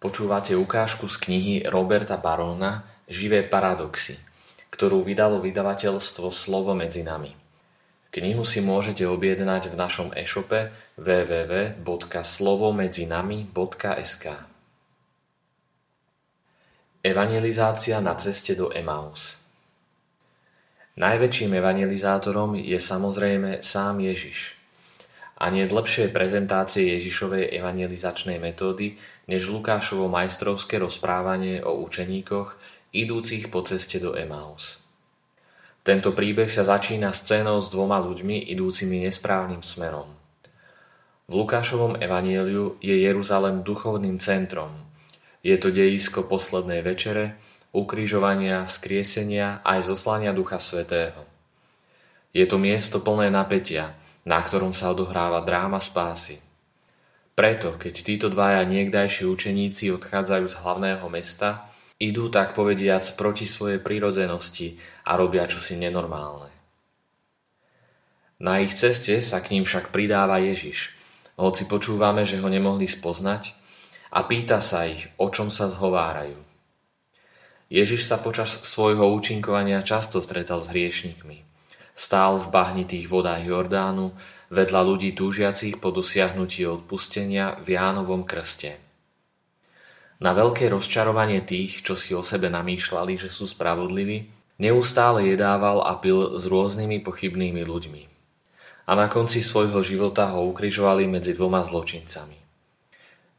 Počúvate ukážku z knihy Roberta Barona Živé paradoxy, ktorú vydalo vydavateľstvo Slovo medzi nami. Knihu si môžete objednať v našom e-shope www.slovomedzinami.sk Evangelizácia na ceste do Emaus. Najväčším evangelizátorom je samozrejme sám Ježiš – a nie lepšej prezentácie Ježišovej evangelizačnej metódy, než Lukášovo majstrovské rozprávanie o učeníkoch, idúcich po ceste do Emaus. Tento príbeh sa začína scénou s dvoma ľuďmi idúcimi nesprávnym smerom. V Lukášovom evanieliu je Jeruzalem duchovným centrom. Je to dejisko poslednej večere, ukrižovania, vzkriesenia aj zoslania Ducha Svetého. Je to miesto plné napätia, na ktorom sa odohráva dráma spásy. Preto, keď títo dvaja niekdajší učeníci odchádzajú z hlavného mesta, idú tak povediac proti svojej prírodzenosti a robia čosi nenormálne. Na ich ceste sa k ním však pridáva Ježiš, hoci počúvame, že ho nemohli spoznať, a pýta sa ich, o čom sa zhovárajú. Ježiš sa počas svojho účinkovania často stretal s hriešnikmi. Stál v bahnitých vodách Jordánu vedľa ľudí túžiacich po dosiahnutí odpustenia v Jánovom krste. Na veľké rozčarovanie tých, čo si o sebe namýšľali, že sú spravodliví, neustále jedával a pil s rôznymi pochybnými ľuďmi. A na konci svojho života ho ukrižovali medzi dvoma zločincami.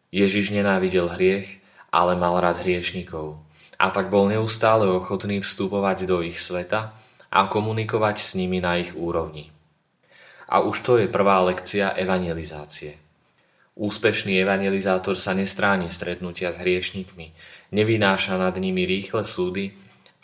Ježiš nenávidel hriech, ale mal rád hriešnikov a tak bol neustále ochotný vstupovať do ich sveta a komunikovať s nimi na ich úrovni. A už to je prvá lekcia evangelizácie. Úspešný evangelizátor sa nestráni stretnutia s hriešnikmi, nevynáša nad nimi rýchle súdy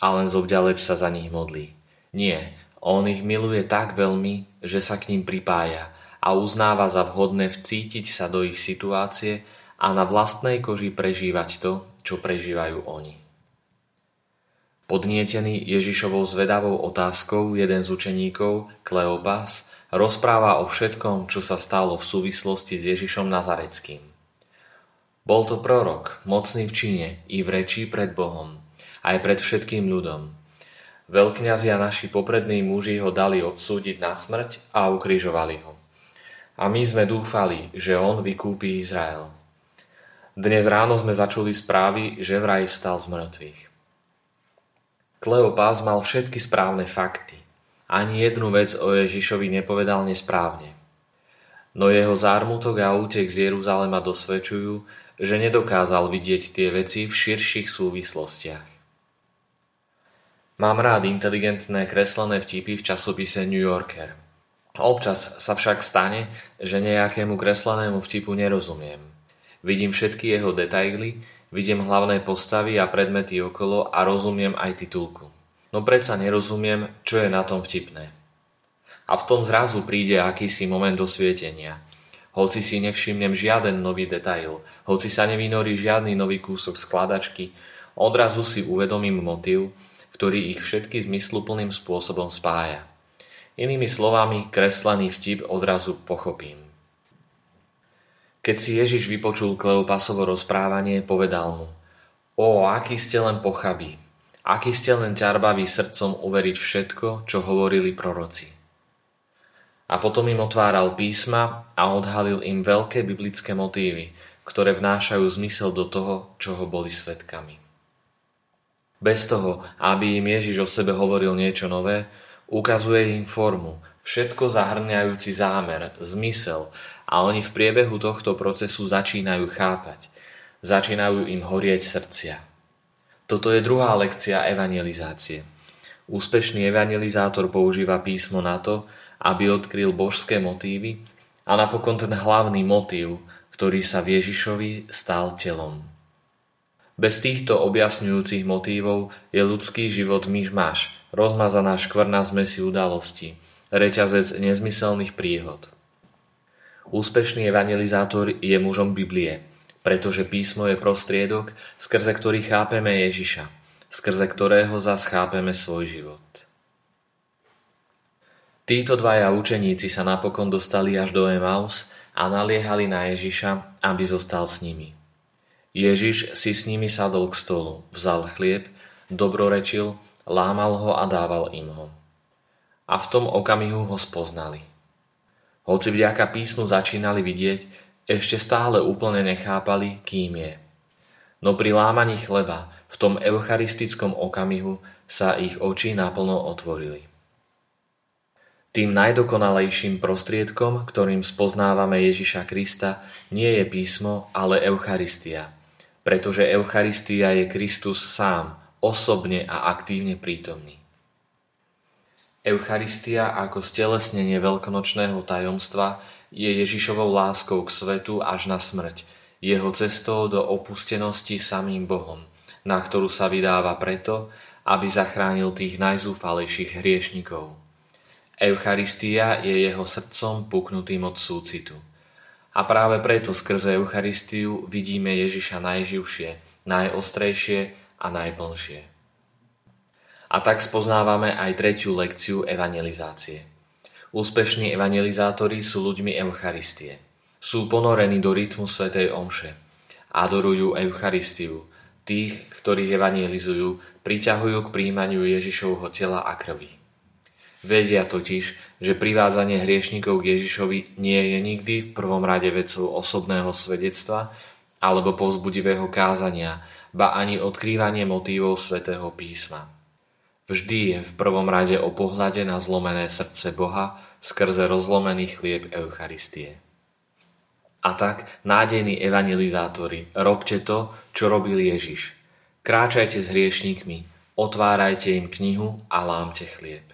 a len zobďaleč sa za nich modlí. Nie, on ich miluje tak veľmi, že sa k ním pripája a uznáva za vhodné vcítiť sa do ich situácie a na vlastnej koži prežívať to, čo prežívajú oni. Podnietený Ježišovou zvedavou otázkou jeden z učeníkov, Kleopas, rozpráva o všetkom, čo sa stalo v súvislosti s Ježišom Nazareckým. Bol to prorok, mocný v čine i v reči pred Bohom, aj pred všetkým ľudom. Veľkňazia naši poprední muži ho dali odsúdiť na smrť a ukrižovali ho. A my sme dúfali, že on vykúpi Izrael. Dnes ráno sme začuli správy, že vraj vstal z mŕtvych. Kleopas mal všetky správne fakty. Ani jednu vec o Ježišovi nepovedal nesprávne. No jeho zármutok a útek z Jeruzalema dosvedčujú, že nedokázal vidieť tie veci v širších súvislostiach. Mám rád inteligentné kreslené vtipy v časopise New Yorker. Občas sa však stane, že nejakému kreslenému vtipu nerozumiem. Vidím všetky jeho detaily, Vidím hlavné postavy a predmety okolo a rozumiem aj titulku. No predsa nerozumiem, čo je na tom vtipné. A v tom zrazu príde akýsi moment dosvietenia. Hoci si nevšimnem žiaden nový detail, hoci sa nevynorí žiadny nový kúsok skladačky, odrazu si uvedomím motiv, ktorý ich všetky zmysluplným spôsobom spája. Inými slovami, kreslený vtip odrazu pochopím. Keď si Ježiš vypočul Kleopasovo rozprávanie, povedal mu O, aký ste len pochabí, aký ste len ťarbaví srdcom uveriť všetko, čo hovorili proroci. A potom im otváral písma a odhalil im veľké biblické motívy, ktoré vnášajú zmysel do toho, čoho boli svetkami. Bez toho, aby im Ježiš o sebe hovoril niečo nové, ukazuje im formu, všetko zahrňajúci zámer, zmysel a oni v priebehu tohto procesu začínajú chápať. Začínajú im horieť srdcia. Toto je druhá lekcia evangelizácie. Úspešný evangelizátor používa písmo na to, aby odkryl božské motívy a napokon ten hlavný motív, ktorý sa v Ježišovi stal telom. Bez týchto objasňujúcich motívov je ľudský život myšmaš, rozmazaná škvrna zmesi udalostí, reťazec nezmyselných príhod. Úspešný evangelizátor je mužom Biblie, pretože písmo je prostriedok, skrze ktorý chápeme Ježiša, skrze ktorého zas chápeme svoj život. Títo dvaja učeníci sa napokon dostali až do Emaus a naliehali na Ježiša, aby zostal s nimi. Ježiš si s nimi sadol k stolu, vzal chlieb, dobrorečil, lámal ho a dával im ho. A v tom okamihu ho spoznali. Hoci vďaka písmu začínali vidieť, ešte stále úplne nechápali, kým je. No pri lámaní chleba, v tom eucharistickom okamihu, sa ich oči naplno otvorili. Tým najdokonalejším prostriedkom, ktorým spoznávame Ježiša Krista, nie je písmo, ale Eucharistia. Pretože Eucharistia je Kristus sám, osobne a aktívne prítomný. Eucharistia ako stelesnenie veľkonočného tajomstva je Ježišovou láskou k svetu až na smrť, jeho cestou do opustenosti samým Bohom, na ktorú sa vydáva preto, aby zachránil tých najzúfalejších hriešnikov. Eucharistia je jeho srdcom puknutým od súcitu. A práve preto skrze Eucharistiu vidíme Ježiša najživšie, najostrejšie a najplnšie. A tak spoznávame aj tretiu lekciu evangelizácie. Úspešní evangelizátori sú ľuďmi Eucharistie. Sú ponorení do rytmu Svetej Omše. Adorujú Eucharistiu. Tých, ktorých evangelizujú, priťahujú k príjmaniu Ježišovho tela a krvi. Vedia totiž, že privádzanie hriešnikov k Ježišovi nie je nikdy v prvom rade vecou osobného svedectva alebo povzbudivého kázania, ba ani odkrývanie motívov svätého písma. Vždy je v prvom rade o pohľade na zlomené srdce Boha skrze rozlomený chlieb Eucharistie. A tak, nádejní evangelizátori, robte to, čo robil Ježiš. Kráčajte s hriešnikmi, otvárajte im knihu a lámte chlieb.